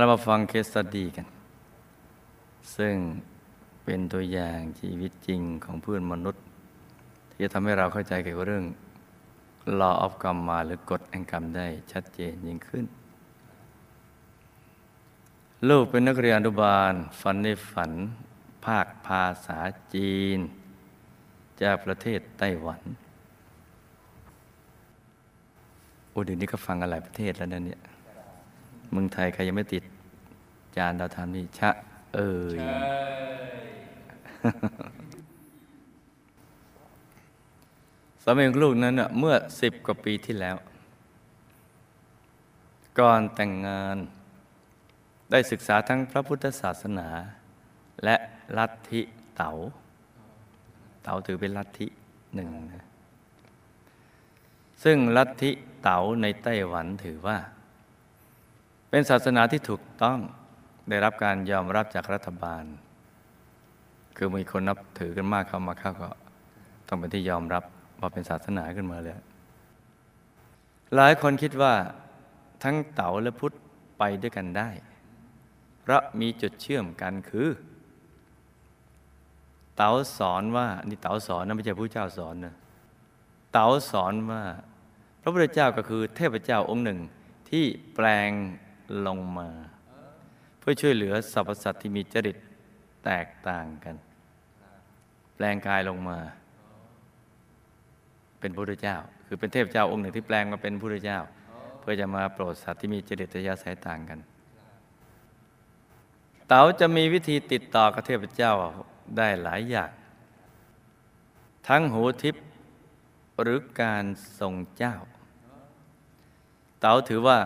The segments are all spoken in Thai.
เรามาฟังเคสตดีกัน ซึ่งเป็นตัวอย่างชีวิตจริงของเพื่อนมนุษย์ ที่จะทำให้เราเข้าใจเกี่ยวกับเรื่อง law of กรรมมาหรือกฎแห่งกรรมได้ชัดเจนยิ่งขึ้น ลูกเป็นนักเรียนอนุบาล ฝันในฝัน ภาคภาษาจีน จากประเทศไต้หวันโอ้เดี๋ยวนี้ก็ฟังกันหลายประเทศแล้วนะเนี่ย เมืองไทยใครยังไม่ติด จานดาวธรรมนี่ชะ เอ่ยสามีของลูกนั้นเมื่อสิบกว่าปีที่แล้ว ก่อนแต่งงานได้ศึกษาทั้งพระพุทธศาสนา และลัทธิเต๋า เต๋าถือเป็นลัทธิหนึ่งนะซึ่งลัทธิเต๋าในไต้หวันถือว่า เป็นศาสนาที่ถูกต้องได้รับการยอมรับจากรัฐบาล คือมีคนนับถือกันมากเข้ามาเข้าก็ต้องเป็นที่ยอมรับว่าเป็นศาสนาขึ้นมาเลยหลายคนคิดว่าทั้งเต๋าและพุทธไปด้วยกันได้ เพราะมีจุดเชื่อมกันคือ เต๋าสอนว่านี่เต๋าสอนนะไม่ใช่ผู้เจ้าสอนนะเต๋าสอนว่า พระพุทธเจ้าก็คือเทพเจ้าองค์หนึ่งที่แปลง ลงมา เพื่อช่วยเหลือสรรพสัตว์ที่มีจริตแตกต่างกัน แปลงกายลงมา เป็นพระพุทธเจ้า คือเป็นเทพเจ้าองค์หนึ่งที่แปลงมาเป็นพระพุทธเจ้า เพื่อจะมาโปรดสัตว์ที่มีจริตยาสายต่างกัน เต๋าจะมีวิธีติดต่อกับเทพเจ้าได้หลายอย่างทั้งหูทิพย์หรือการทรงเจ้า เต๋าถือว่า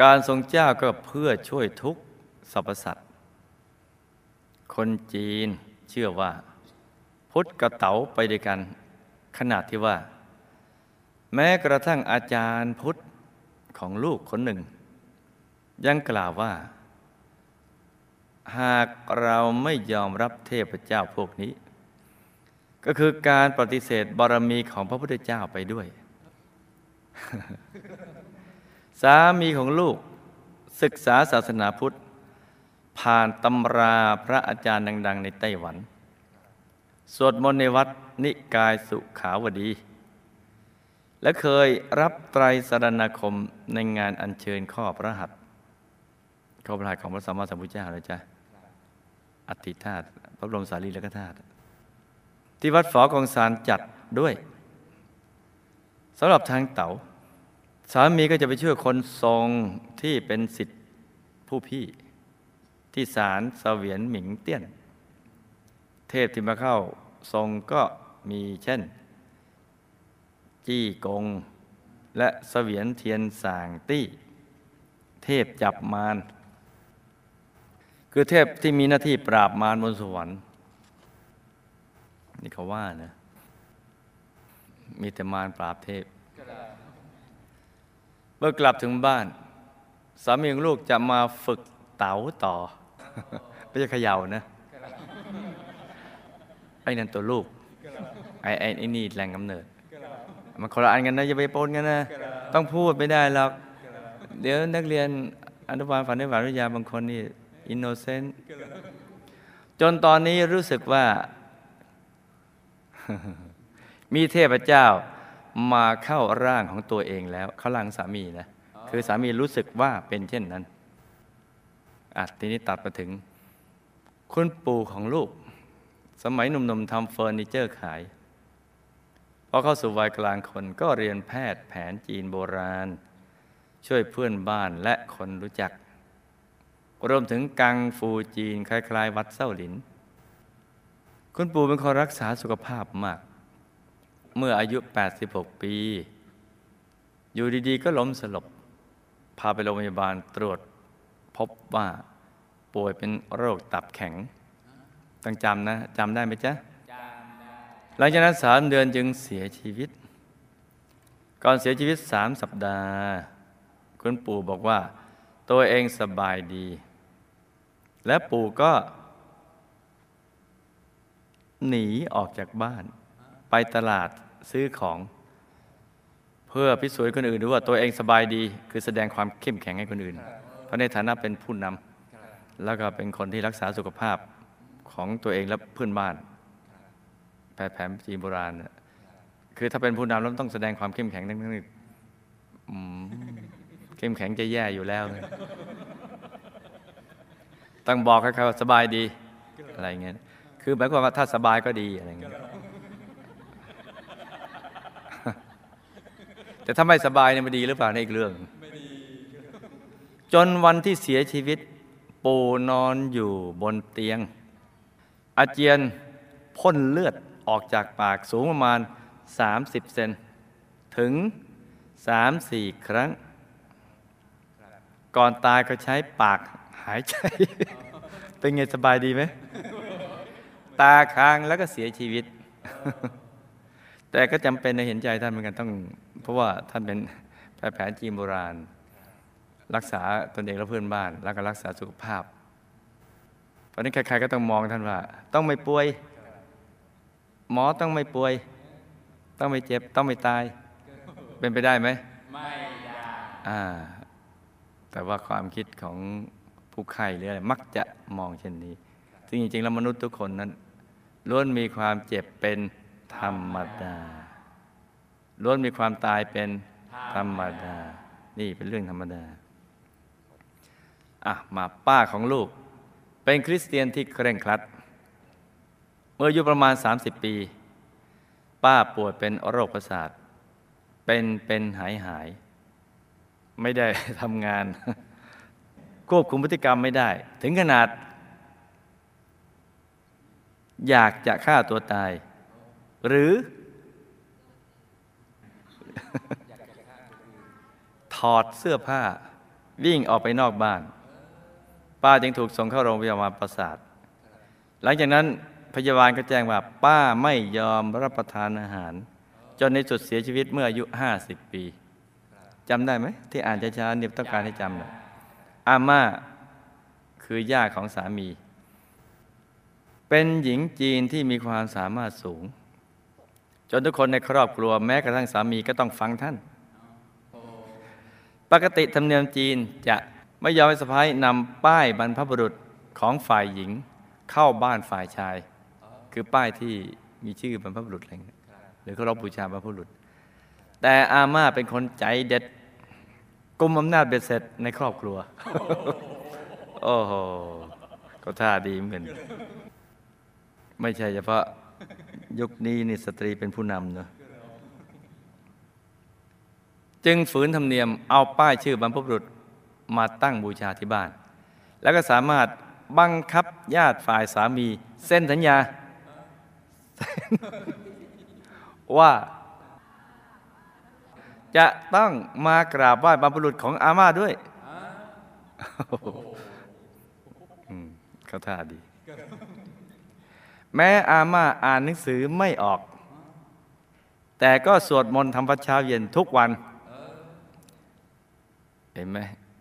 การทรงเจ้าก็เพื่อช่วยทุกสรรพสัตว์ คนจีนเชื่อว่า พุทธกับเต๋าไปด้วยกัน ขนาดที่ว่า แม้กระทั่งอาจารย์พุทธของลูกคนหนึ่ง ยังกล่าวว่า หากเราไม่ยอมรับเทพเจ้าพวกนี้ ก็คือการปฏิเสธบารมีของพระพุทธเจ้าไปด้วย สามีของลูกศึกษาศาสนาพุทธ ผ่านตำราพระอาจารย์ดัง ๆ ในไต้หวัน สวดมนต์ในวัดนิกายสุขาวดี และเคยรับไตรสรณคมในงานอัญเชิญข้อพระหัตถ์ข้อพระหัตถ์ของพระสัมมาสัมพุทธเจ้าเลยจ้ะอัติธาตุพระบรมสารีริกธาตุที่วัดฝอกองสารจัดด้วยสำหรับทางเต๋า สามีก็จะไปช่วยคนทรงที่เป็นสิทธิผู้พี่ที่ศาลเสวียนหมิงเตี้ยน เทพที่มาเข้าทรงก็มีเช่น จี้กง และเสวียนเทียนสางตี้ เทพจับมารคือเทพที่มีหน้าที่ปราบมารบนสวรรค์นี่เขาว่านะมีแต่มารปราบเทพ มื่อกลับถึงบ้าน สามีของลูกจะมาฝึกเต๋าต่อ ไม่ใช่เขย่านะไอ้นั่นตัวลูก ไอ้ไอ้ไอ้นี่แรงกำเนิด มันคนละอันกันนะอย่าไปปนกันนะ ต้องพูดไม่ได้หรอก เดี๋ยวนักเรียนอนุบาลฝันในฝันวิทยาบางคนนี่ innocent จนตอนนี้รู้สึกว่า มีเทพเจ้า มาเข้าร่างของตัวเองแล้ว เข้าร่างสามีนะคือสามีรู้สึกว่าเป็นเช่นนั้นอะทีนี้ตัดมาถึง คุณปู่ของลูก สมัยหนุ่มๆทำเฟอร์นิเจอร์ขายพอเข้าสู่วัยกลางคนก็เรียนแพทย์แผนจีนโบราณ ช่วยเพื่อนบ้านและคนรู้จัก รวมถึงกังฟูจีนคล้าย ๆ วัดเส้าหลิน คุณปู่เป็นคนรักษาสุขภาพมาก เมื่ออายุ 86 ปี อยู่ดีๆ ก็ล้มสลบ พาไปโรงพยาบาลตรวจ พบว่าป่วยเป็นโรคตับแข็ง ต้องจำนะจำได้ไหมจ๊ะหลังจากนั้นสามเดือนจึงเสียชีวิต ก่อนเสียชีวิตสามสัปดาห์ คุณปู่บอกว่า ตัวเองสบายดี และปู่ก็ หนีออกจากบ้าน ไปตลาดซื้อของ เพื่อพิสูจน์คนอื่นดูว่าตัวเองสบายดี คือแสดงความเข้มแข็งให้คนอื่นพราะในฐานะเป็นผู้นำแล้วก็เป็นคนที่รักษาสุขภาพของตัวเองและเพื่อนบ้านแผนแผนจีนโบราณน่ะคือถ้าเป็นผู้นำแล้วต้องแสดงความเข้มแข็งทั้งนั้นอืมเข้มแข็งจะแย่อยู่แล้วเลยต้องบอกให้เขาว่าสบายดีอะไรเงี้ย คือหมายความว่าถ้าสบายก็ดีอะไรเงี้ย แต่ถ้าไม่สบายเนี่ยมันดีหรือเปล่าในอีกเรื่อง จนวันที่เสียชีวิต ปู่นอนอยู่บนเตียง อาเจียนพ่นเลือดออกจากปากสูงประมาณ 30 เซนถึง 3-4 ครั้ง ก่อนตายก็ใช้ปากหายใจ เป็นไงสบายดีไหม ตาค้างแล้วก็เสียชีวิต แต่ก็จำเป็นในเห็นใจท่านเหมือนกันต้อง เพราะว่าท่านเป็นแพทย์แผนจีนโบราณ รักษาตนเองและเพื่อนบ้าน แล้วก็รักษาสุขภาพ เพราะนั้นใครๆก็ต้องมองท่านว่า ต้องไม่ป่วย หมอต้องไม่ป่วย ต้องไม่เจ็บ ต้องไม่ตาย เป็นไปได้ไหมไม่ได้อ่าแต่ว่าความคิดของผู้ไข้หรืออะไรมักจะมองเช่นนี้ ซึ่งจริงๆแล้วมนุษย์ทุกคนนั้นล้วนมีความเจ็บเป็นธรรมดา ล้วนมีความตายเป็นธรรมดา นี่เป็นเรื่องธรรมดา อะ มาป้าของลูก เป็นคริสเตียนที่เคร่งครัด เมื่ออายุประมาณ 30 ปี ป้าป่วยเป็นโรคประสาท เป็นเป็นหายหาย ไม่ได้ทำงาน ควบคุมพฤติกรรมไม่ได้ ถึงขนาด อยากจะฆ่าตัวตาย หรือ ถอดเสื้อผ้า วิ่งออกไปนอกบ้าน ป้าจึงถูกส่งเข้าโรงพยาบาลประสาท หลังจากนั้นพยาบาลก็แจ้งว่า ป้าไม่ยอมรับประทานอาหาร จนในสุดเสียชีวิตเมื่ออายุ50ปีจำได้ไหม ที่อ่านช้าๆเนี่ยต้องการให้จำน่อยอาม่าคือย่าของสามี เป็นหญิงจีนที่มีความสามารถสูง จนทุกคนในครอบครัวแม้กระทั่งสามีก็ต้องฟังท่าน ปกติธรรมเนียมจีนจะไม่ยอมให้สะพ้ายนำป้ายบรรพบุรุษของฝ่ายหญิงเข้าบ้านฝ่ายชาย คือป้ายที่มีชื่อบรรพบุรุษอะไรหรือเขารพบูชาบรรพบุรุษ แต่อาม่าเป็นคนใจเด็ดกุมอำนาจเบ็ดเสร็จในครอบครัว โอ้โห ก็ท่าดีเหมือน ไม่ใช่เฉพาะ ยุคนี้นี่สตรีเป็นผู้นำเนอะจึงฝืนธรรมเนียมเอาป้ายชื่อบรรพบุรุษมาตั้งบูชาที่บ้าน แล้วก็สามารถบังคับญาติฝ่ายสามีเส้นสัญญา ว่า จะต้องมากราบไหว้บรรพบุรุษของอาม่าด้วยเขาท่าดี แม้อาม่าอ่านหนังสือไม่ออก แต่ก็สวดมนต์ทำวัดเช้าเย็นทุกวันเห็นไหม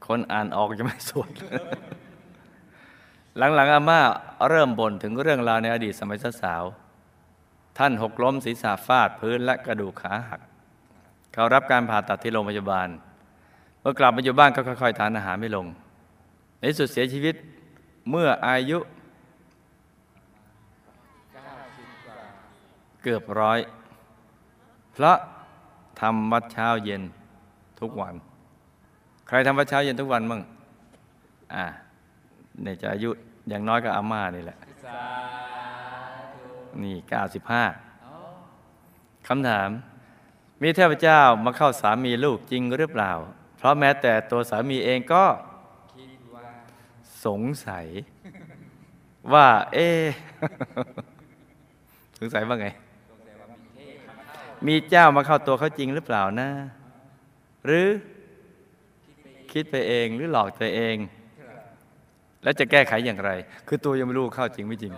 คนอ่านออกจะไม่สวดหลังๆอาม่าเริ่มบ่นถึงเรื่องราวในอดีตสมัยสาว ท่านหกล้มศีรษะฟาดพื้นและกระดูกขาหัก เขารับการผ่าตัดที่โรงพยาบาล เมื่อกลับมาอยู่บ้านก็ค่อยๆทานอาหารไม่ลง ในสุดเสียชีวิตเมื่ออายุ เกือบร้อย เพราะทำวัดเช้าเย็นทุกวัน ใครทำวัดเช้าเย็นทุกวันมั่งอ่าเนี่ยจะอายุอย่างน้อยก็อาม่านี่แหละสาธุนี่95คำถาม มีเทพเจ้ามาเข้าสามีลูกจริงหรือเปล่า เพราะแม้แต่ตัวสามีเองก็คิดว่าสงสัย ว่า เอ๊ะสงสัยว่าไง สงสัยว่ามีเทพ มาเข้ามีเจ้ามาเข้าตัวเขาจริงหรือเปล่านะ หรือคิดไปเองคิดไปเองหรือหลอกตัวเอง แล้วจะแก้ไขอย่างไร คือตัวยังไม่รู้เข้าจริงไม่จริง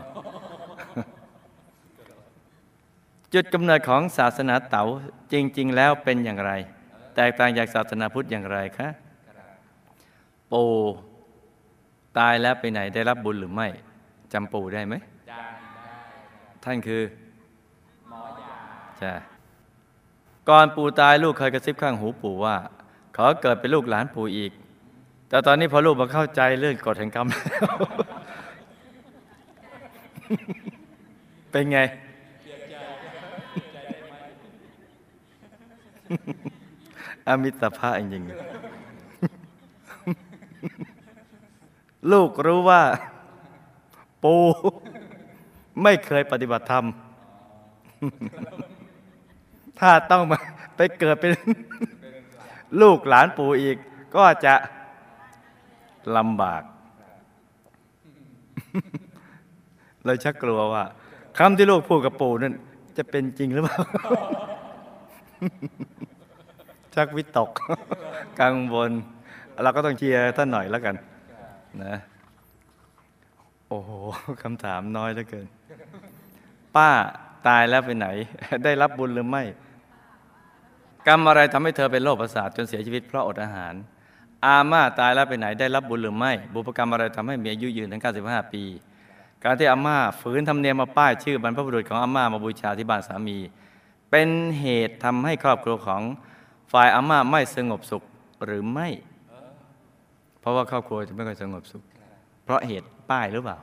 จุดกำเนิดของศาสนาเต๋าจริง ๆ แล้วเป็นอย่างไร แตกต่างจากศาสนาพุทธอย่างไรคะปู่ตายแล้วไปไหนได้รับบุญหรือไม่จำปู่ได้ไหมจำได้ท่านคือหมอยาใช่ ก่อนปู่ตายลูกเคยกระซิบข้างหูปู่ว่า ขอเกิดเป็นลูกหลานปู่อีก แต่ตอนนี้พอลูกมาเข้าใจเรื่องกฎแห่งกรรมแล้วเป็นไง อมิตรภาพจริงๆลูกรู้ว่า ปูไม่เคยปฏิบัติธรรม ถ้าต้องมาไปเกิดเป็นลูกหลานปู่อีก ก็จะลำบากเลยชักกลัวว่าคำที่ลูกพูดกับปู่นั่นจะเป็นจริงหรือเปล่า ชักวิตก กังวลเราก็ต้องเชียร์ท่านหน่อยแล้วกันนะโอ้โหคำถามน้อยเหลือเกิน ป้า ตายแล้วไปไหน ได้รับบุญหรือไม่ กรรมอะไรทำให้เธอเป็นโรคประสาทจนเสียชีวิตเพราะอดอาหาร อาม่าตายแล้วไปไหนได้รับบุญหรือไม่ บุพกรรมอะไรทำให้มีอายุยืนถึง 95 ปี การที่อาม่าฝืนทำเนียมมาป้ายชื่อบรรพบุรุษของอาม่ามาบูชาที่บ้านสามี เป็นเหตุทำให้ครอบครัวของฝ่ายอาม่าไม่สงบสุขหรือไม่ เพราะว่าครอบครัวจะไม่ค่อยสงบสุข เพราะเหตุป้ายหรือเปล่า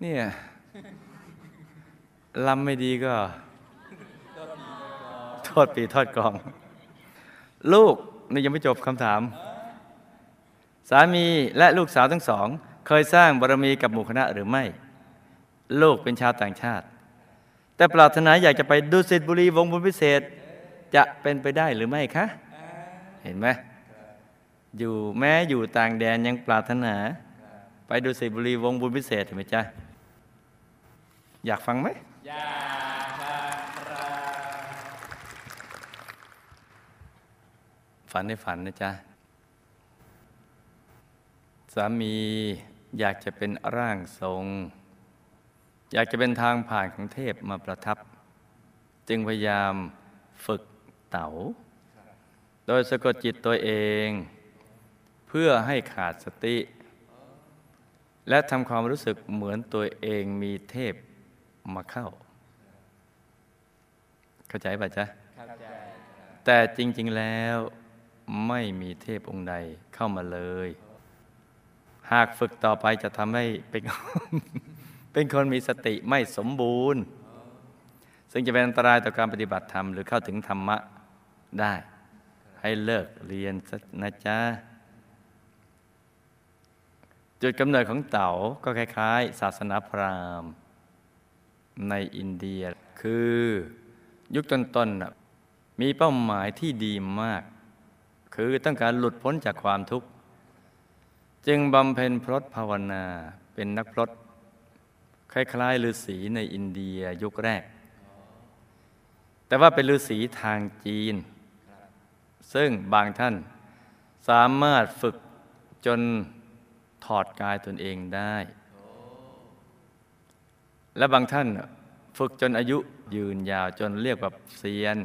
เนี่ย ลำไม่ดีก็ โทษปีโทอดกอง ลูกนี่ยังไม่จบคำถาม สามีและลูกสาวทั้งสอง เคยสร้างบารมีกับหมู่คณะหรือไม่ ลูกเป็นชาวต่างชาติ แต่ปรารถนาอยากจะไปดูสิตบุรีวงบุญพิเศษ จะเป็นไปได้หรือไม่คะ เห็นไหมอยู่แม้อยู่ต่างแดนยังปรารถนา ไปดูสิบุรีวงบุญพิเศษเห็นไหมจ๊ะ อยากฟังไหม ยาครับฝันในฝันนะจ๊ะ สามีอยากจะเป็นร่างทรง อยากจะเป็นทางผ่านของเทพมาประทับ จึงพยายามฝึกเต๋า โดยสะกดจิตตัวเอง เพื่อให้ขาดสติ และทำความรู้สึกเหมือนตัวเองมีเทพ มาเข้า เข้าใจป่ะจ๊ะเข้าใจแต่จริง ๆแล้วไม่มีเทพองค์ใดเข้ามาเลย หากฝึกต่อไปจะทำให้เป็นเป็นคนมีสติไม่สมบูรณ์ ซึ่งจะเป็นอันตรายต่อการปฏิบัติธรรม หรือเข้าถึงธรรมะได้ ให้เลิกเรียนสักนะจ๊ะจุดกำเนิดของเต๋าก็คล้าย ๆ ศาสนาพราหมณ์ ในอินเดีย คือยุคต้นๆมีเป้าหมายที่ดีมาก คือต้องการหลุดพ้นจากความทุกข์ จึงบำเพ็ญพรตภาวนาเป็นนักพรตคล้ายๆฤาษีในอินเดียยุคแรก แต่ว่าเป็นฤาษีทางจีน ซึ่งบางท่านสามารถฝึกจนถอดกายตนเองได้ และบางท่านฝึกจนอายุยืนยาวจนเรียกว่าเซียน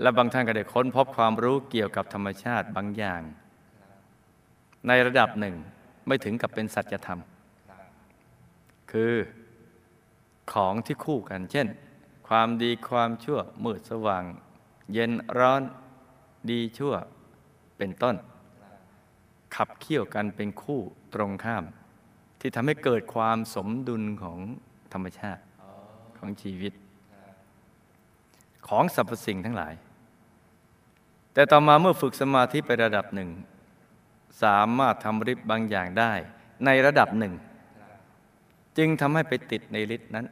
และบางท่านก็ได้ค้นพบความรู้เกี่ยวกับธรรมชาติบางอย่าง ในระดับหนึ่งไม่ถึงกับเป็นสัจธรรม คือของที่คู่กัน เช่น ความดีความชั่วมืดสว่าง เย็นร้อนดีชั่วเป็นต้น ขับเคี่ยวกันเป็นคู่ตรงข้าม ที่ทำให้เกิดความสมดุลของธรรมชาติของชีวิต ของสรรพสิ่งทั้งหลาย แต่ต่อมาเมื่อฝึกสมาธิไประดับหนึ่ง สามารถทำฤทธิ์บางอย่างได้ ในระดับหนึ่ง จึงทำให้ไปติดในฤทธิ์นั้น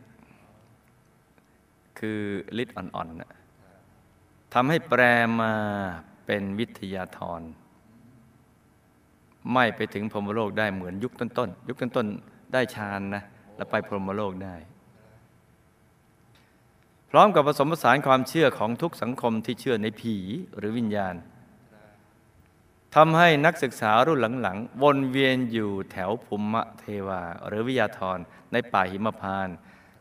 คือฤทธิ์อ่อนๆนะทำให้แปลมาเป็นวิทยาธร ไม่ไปถึงพรหมโลกได้เหมือนยุคต้นๆยุคต้นๆได้ฌานนะแล้วไปพรหมโลกได้ พร้อมกับผสมผสานความเชื่อของทุกสังคมที่เชื่อในผีหรือวิญญาณทำให้นักศึกษารุ่นหลังๆ วนเวียนอยู่แถวภูมิเทวา หรือวิยาธรในป่าหิมพานต์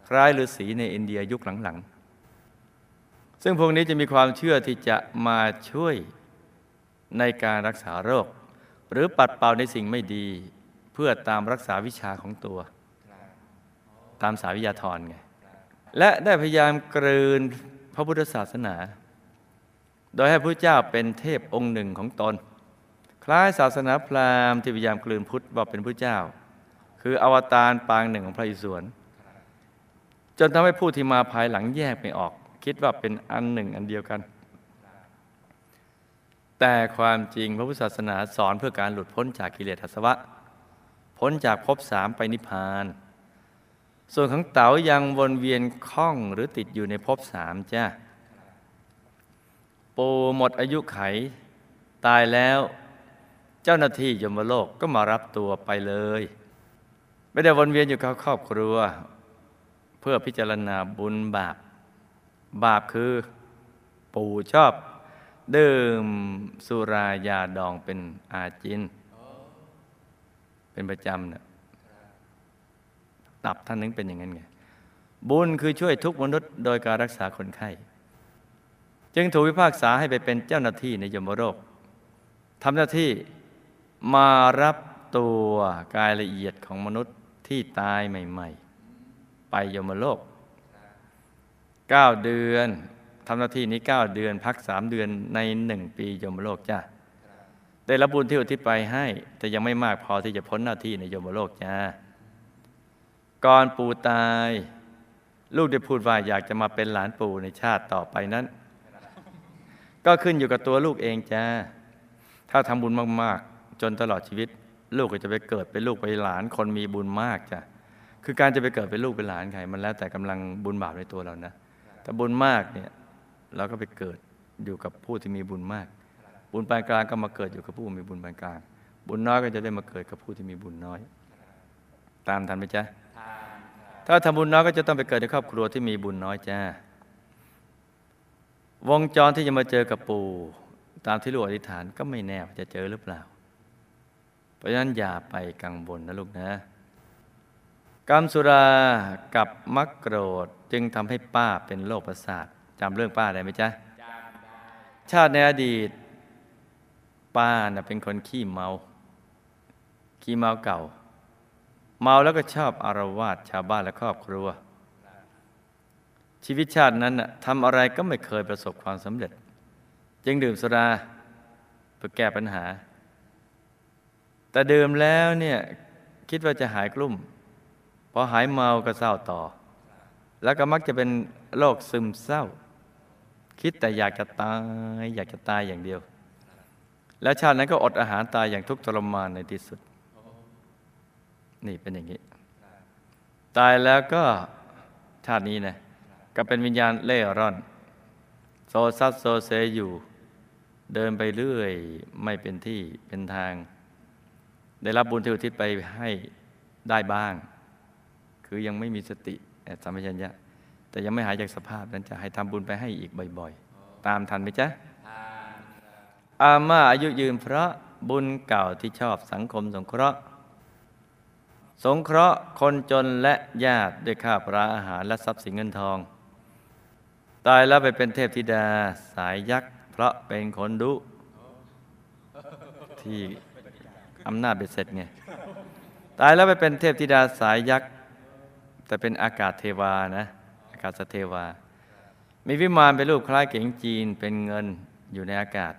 คล้ายฤาษีในอินเดียยุคหลังๆ ซึ่งพวกนี้จะมีความเชื่อที่จะมาช่วยในการรักษาโรค หรือปัดเป่าในสิ่งไม่ดี เพื่อตามรักษาวิชาของตัว ตามสายวิทยาธรไงและได้พยายามกลืนพระพุทธศาสนา โดยให้พระเจ้าเป็นเทพองค์หนึ่งของตน คล้ายศาสนาพราหมณ์ที่พยายามกลืนพุทธว่าเป็นพระเจ้า คืออวตารปางหนึ่งของพระอิศวรจนทำให้ผู้ที่มาภายหลังแยกไม่ออก คิดว่าเป็นอันหนึ่งอันเดียวกัน แต่ความจริงพระพุทธศาสนาสอนเพื่อการหลุดพ้นจากกิเลสอาสวะ พ้นจากภพสามไปนิพพาน ส่วนของเต๋ายังวนเวียนคล้องหรือติดอยู่ในภพสามจ้าปูหมดอายุไข ตายแล้วเจ้าหน้าที่ยมโลกก็มารับตัวไปเลย ไม่ได้วนเวียนอยู่กับครอบครัว เพื่อพิจารณาบุญบาป บาปคือ ปู่ชอบ ดื่มสุรายาดองเป็นอาจิน เป็นประจำเนะตับท่านนึงเป็นอย่างนั้นไง บุญคือช่วยทุกมนุษย์โดยการรักษาคนไข้ จึงถูกพิพากษาให้ไปเป็นเจ้าหน้าที่ในยมโลกทำหน้าที่มารับตัวกายละเอียดของมนุษย์ที่ตายใหม่ ๆ ไปยมโลกเก้าเดือนำหน้าที่นี้เก้าเดือนพักสามเดือนในหนึ่งปียมโลกจ้าได้รับบุญที่อุทิศไปให้ แต่ยังไม่มากพอที่จะพ้นหน้าที่ในยมโลกจ้าก่อนปู่ตาย ลูกได้พูดว่าอยากจะมาเป็นหลานปู่ในชาติต่อไปนั้น ก็ขึ้นอยู่กับตัวลูกเองจ้าถ้าทำบุญมากๆ จนตลอดชีวิต ลูกก็จะไปเกิดเป็นลูกไปหลานคนมีบุญมากจ้ะคือการจะไปเกิดเป็นลูกเป็นหลานใครมันแล้วแต่กำลังบุญบาปในตัวเรานะถ้าบุญมากเนี่ย เราก็ไปเกิดอยู่กับผู้ที่มีบุญมาก บุญปานกลางก็มาเกิดอยู่กับผู้มีบุญปานกลาง บุญน้อยก็จะได้มาเกิดกับผู้ที่มีบุญน้อย ตามทันไหมจ๊ะถ้าทำบุญน้อยก็จะต้องไปเกิดในครอบครัวที่มีบุญน้อยจ้าวงจรที่จะมาเจอกับปู่ตามที่ลูกอธิษฐานก็ไม่แน่ว่าจะเจอหรือเปล่า เพราะฉะนั้นอย่าไปกังวลนะลูกนะกรรมสุรากับมักโกรธจึงทำให้ป้าเป็นโรคประสาท จำเรื่องป้าได้ไหมจ๊ะชาติในอดีต ป้าน่ะเป็นคนขี้เมา ขี้เมาเก่า เมาแล้วก็ชอบอารวาสชาวบ้านและครอบครัว ชีวิตชาตินั้นน่ะทำอะไรก็ไม่เคยประสบความสำเร็จ จึงดื่มสุราเพื่อแก้ปัญหา แต่ดื่มแล้วเนี่ยคิดว่าจะหายกลุ่มพอหายเมาก็เศร้าต่อ แล้วก็มักจะเป็นโรคซึมเศร้า คิดแต่อยากจะตาย อยากจะตายอย่างเดียว แล้วชาตินั้นก็อดอาหารตายอย่างทุกข์ทรมานในที่สุด นี่เป็นอย่างนี้ ตายแล้วก็ชาตินี้นะก็เป็นวิญญาณเล่ร่อน โซซัดโซเซอยู่ เดินไปเรื่อย ไม่เป็นที่เป็นทาง ได้รับบุญที่อุทิศไปให้ได้บ้าง คือยังไม่มีสติสัมปชัญญะ แต่ยังไม่หายจากสภาพนั้นจะให้ทำบุญไปให้อีกบ่อยๆ ตามทันไหมจ๊ะอาม่าอายุยืนเพราะบุญเก่าที่ชอบสังคมสงเคราะห์ สงเคราะห์คนจนและญาติด้วยข้าวปลาอาหารและทรัพย์สินเงินทอง ตายแล้วไปเป็นเทพธิดาสายยักษ์ เพราะเป็นคนดุที่อำนาจเบ็ดเสร็จไงตายแล้วไปเป็นเทพธิดาสายยักษ์ แต่เป็นอากาศเทวานะอา กาศเทวา มีวิมานเป็นรูปคล้ายเก๋งจีนเป็นเงินอยู่ในอากาศ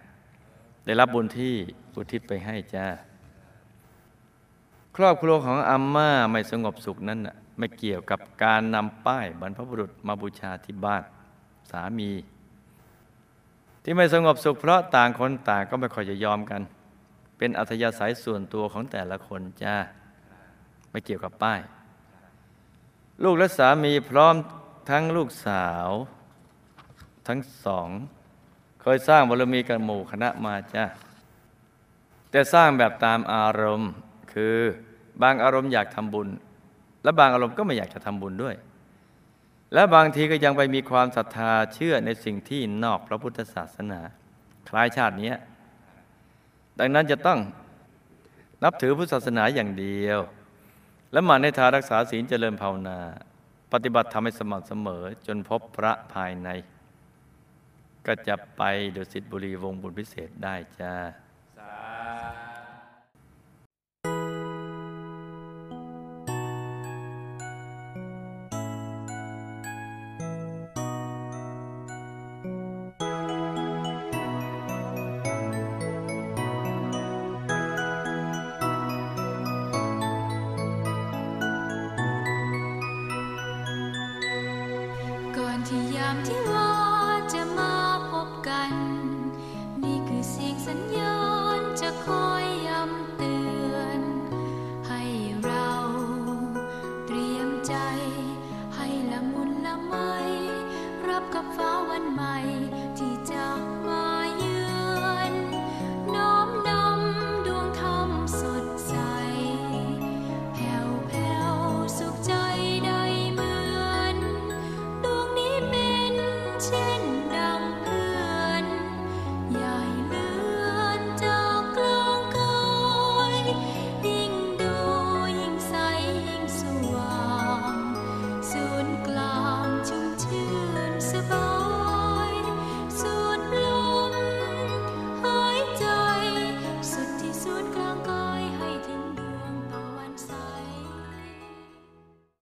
ได้รับบุญที่อุทิศไปให้จ้า ครอบครัวของอาม่าไม่สงบสุขนั้นน่ะไม่เกี่ยวกับการนำป้ายบรรพบุรุษมาบูชาที่บ้านสามี ที่ไม่สงบสุขเพราะต่างคนต่างก็ไม่ค่อยจะยอมกัน เป็นอัธยาศัยส่วนตัวของแต่ละคนจ้าไม่เกี่ยวกับป้าย ลูกและสามีพร้อม ทั้งลูกสาว ทั้งสองเคยสร้างบารมีกันหมู่คณะมาจ้าแต่สร้างแบบตามอารมณ์ คือบางอารมณ์อยากทำบุญ และบางอารมณ์ก็ไม่อยากจะทำบุญด้วย และบางทีก็ยังไปมีความศรัทธาเชื่อในสิ่งที่นอกพระพุทธศาสนา คล้ายชาตินี้ดังนั้นจะต้องนับถือพุทธศาสนาอย่างเดียว และหมันในทานรักษาศีลเจริญภาวนา ปฏิบัติทำให้สม่ำเสมอ จนพบพระภายใน ก็จะไปดุสิตบุรีวงบุญพิเศษได้จ้า